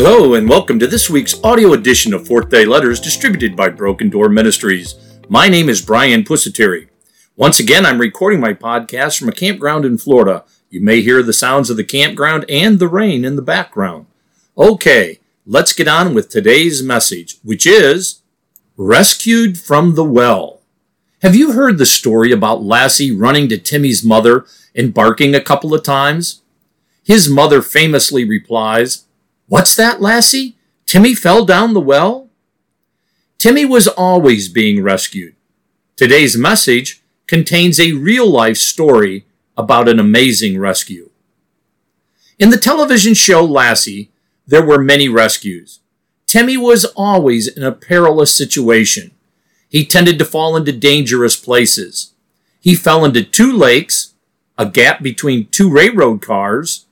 Hello, and welcome to this week's audio edition of Fourth Day Letters distributed by Broken Door Ministries. My name is Brian Pusateri. Once again, I'm recording my podcast from a campground in Florida. You may hear the sounds of the campground and the rain in the background. Okay, let's get on with today's message, which is Rescued from the Well. Have you heard the story about Lassie running to Timmy's mother and barking a couple of times? His mother famously replies, What's that, Lassie? Timmy fell down the well? Timmy was always being rescued. Today's message contains a real life story about an amazing rescue. In the television show Lassie, there were many rescues. Timmy was always in a perilous situation. He tended to fall into dangerous places. He fell into two lakes, a gap between two railroad cars,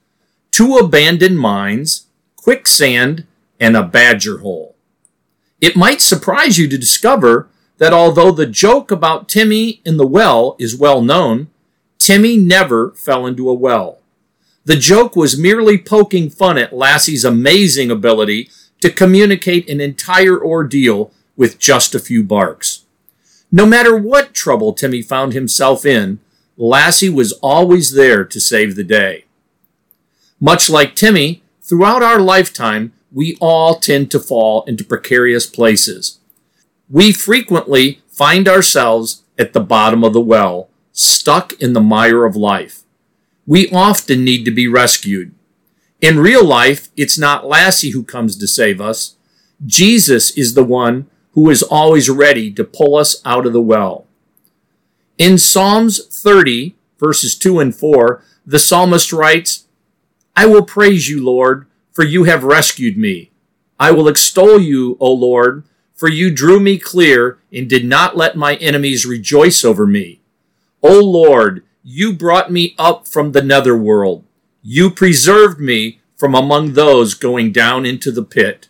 two abandoned mines, quicksand, and a badger hole. It might surprise you to discover that although the joke about Timmy in the well is well known, Timmy never fell into a well. The joke was merely poking fun at Lassie's amazing ability to communicate an entire ordeal with just a few barks. No matter what trouble Timmy found himself in, Lassie was always there to save the day. Much like Timmy, throughout our lifetime, we all tend to fall into precarious places. We frequently find ourselves at the bottom of the well, stuck in the mire of life. We often need to be rescued. In real life, it's not Lassie who comes to save us. Jesus is the one who is always ready to pull us out of the well. In Psalms 30, verses 2 and 4, the psalmist writes, I will praise you, Lord, for you have rescued me. I will extol you, O Lord, for you drew me clear and did not let my enemies rejoice over me. O Lord, you brought me up from the netherworld. You preserved me from among those going down into the pit.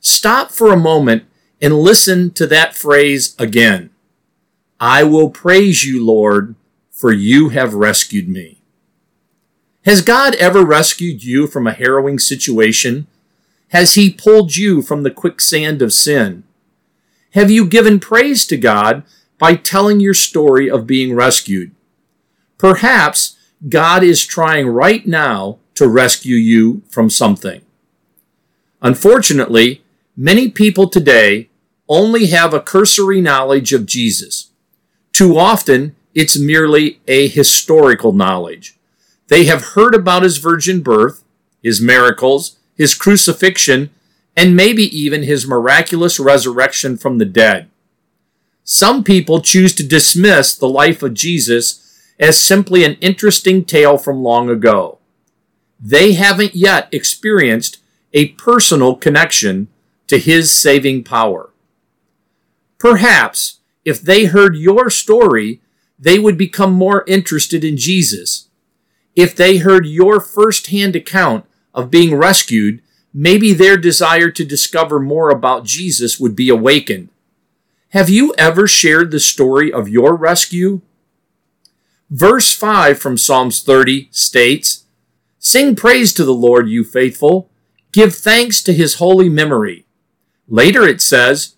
Stop for a moment and listen to that phrase again. I will praise you, Lord, for you have rescued me. Has God ever rescued you from a harrowing situation? Has He pulled you from the quicksand of sin? Have you given praise to God by telling your story of being rescued? Perhaps God is trying right now to rescue you from something. Unfortunately, many people today only have a cursory knowledge of Jesus. Too often, it's merely a historical knowledge. They have heard about his virgin birth, his miracles, his crucifixion, and maybe even his miraculous resurrection from the dead. Some people choose to dismiss the life of Jesus as simply an interesting tale from long ago. They haven't yet experienced a personal connection to his saving power. Perhaps if they heard your story, they would become more interested in Jesus. If they heard your first-hand account of being rescued, maybe their desire to discover more about Jesus would be awakened. Have you ever shared the story of your rescue? Verse 5 from Psalms 30 states, Sing praise to the Lord, you faithful. Give thanks to his holy memory. Later it says,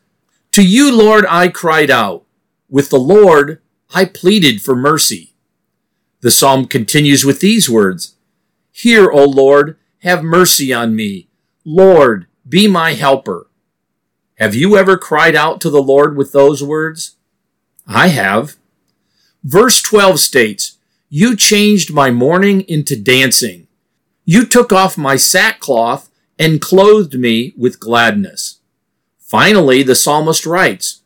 To you, Lord, I cried out. With the Lord, I pleaded for mercy. The psalm continues with these words, Hear, O Lord, have mercy on me. Lord, be my helper. Have you ever cried out to the Lord with those words? I have. Verse 12 states, You changed my mourning into dancing. You took off my sackcloth and clothed me with gladness. Finally, the psalmist writes,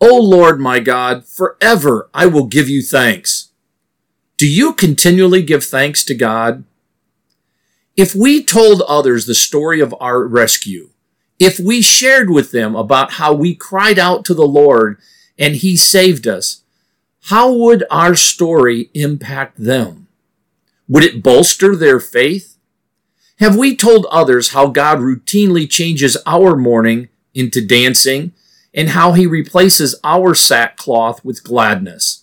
O Lord my God, forever I will give you thanks. Do you continually give thanks to God? If we told others the story of our rescue, if we shared with them about how we cried out to the Lord and He saved us, how would our story impact them? Would it bolster their faith? Have we told others how God routinely changes our mourning into dancing and how he replaces our sackcloth with gladness?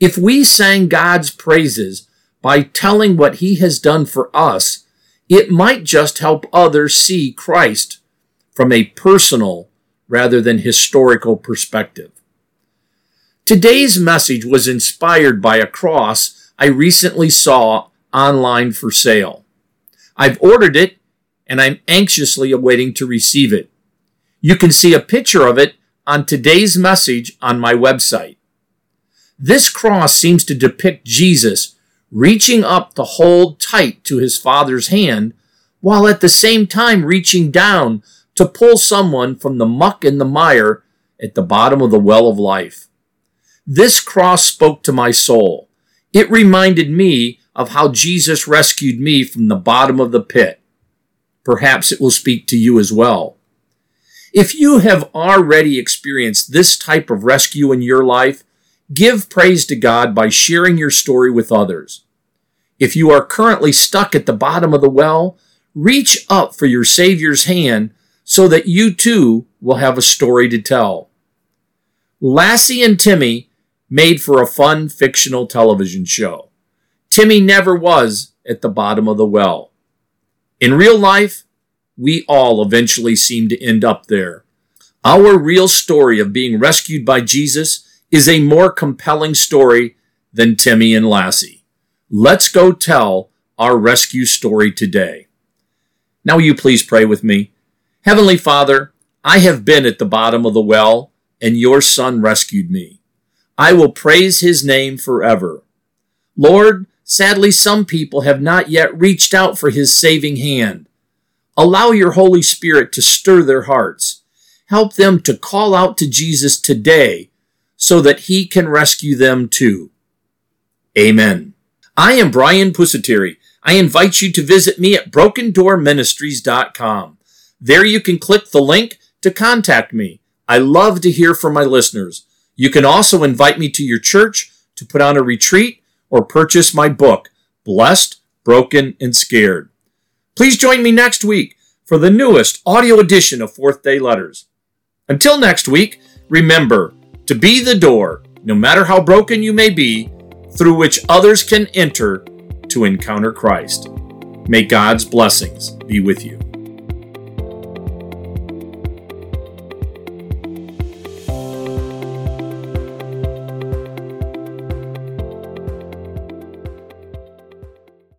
If we sang God's praises by telling what he has done for us, it might just help others see Christ from a personal rather than historical perspective. Today's message was inspired by a cross I recently saw online for sale. I've ordered it and I'm anxiously awaiting to receive it. You can see a picture of it on today's message on my website. This cross seems to depict Jesus reaching up to hold tight to his Father's hand while at the same time reaching down to pull someone from the muck and the mire at the bottom of the well of life. This cross spoke to my soul. It reminded me of how Jesus rescued me from the bottom of the pit. Perhaps it will speak to you as well. If you have already experienced this type of rescue in your life, give praise to God by sharing your story with others. If you are currently stuck at the bottom of the well, reach up for your Savior's hand so that you too will have a story to tell. Lassie and Timmy made for a fun fictional television show. Timmy never was at the bottom of the well. In real life, we all eventually seem to end up there. Our real story of being rescued by Jesus is a more compelling story than Timmy and Lassie. Let's go tell our rescue story today. Now, will you please pray with me? Heavenly Father, I have been at the bottom of the well, and your Son rescued me. I will praise his name forever. Lord, sadly, some people have not yet reached out for his saving hand. Allow your Holy Spirit to stir their hearts. Help them to call out to Jesus today so that he can rescue them too. Amen. I am Brian Pusateri. I invite you to visit me at brokendoorministries.com. There you can click the link to contact me. I love to hear from my listeners. You can also invite me to your church to put on a retreat or purchase my book, Blessed, Broken, and Scared. Please join me next week for the newest audio edition of Fourth Day Letters. Until next week, remember to be the door, no matter how broken you may be, through which others can enter to encounter Christ. May God's blessings be with you.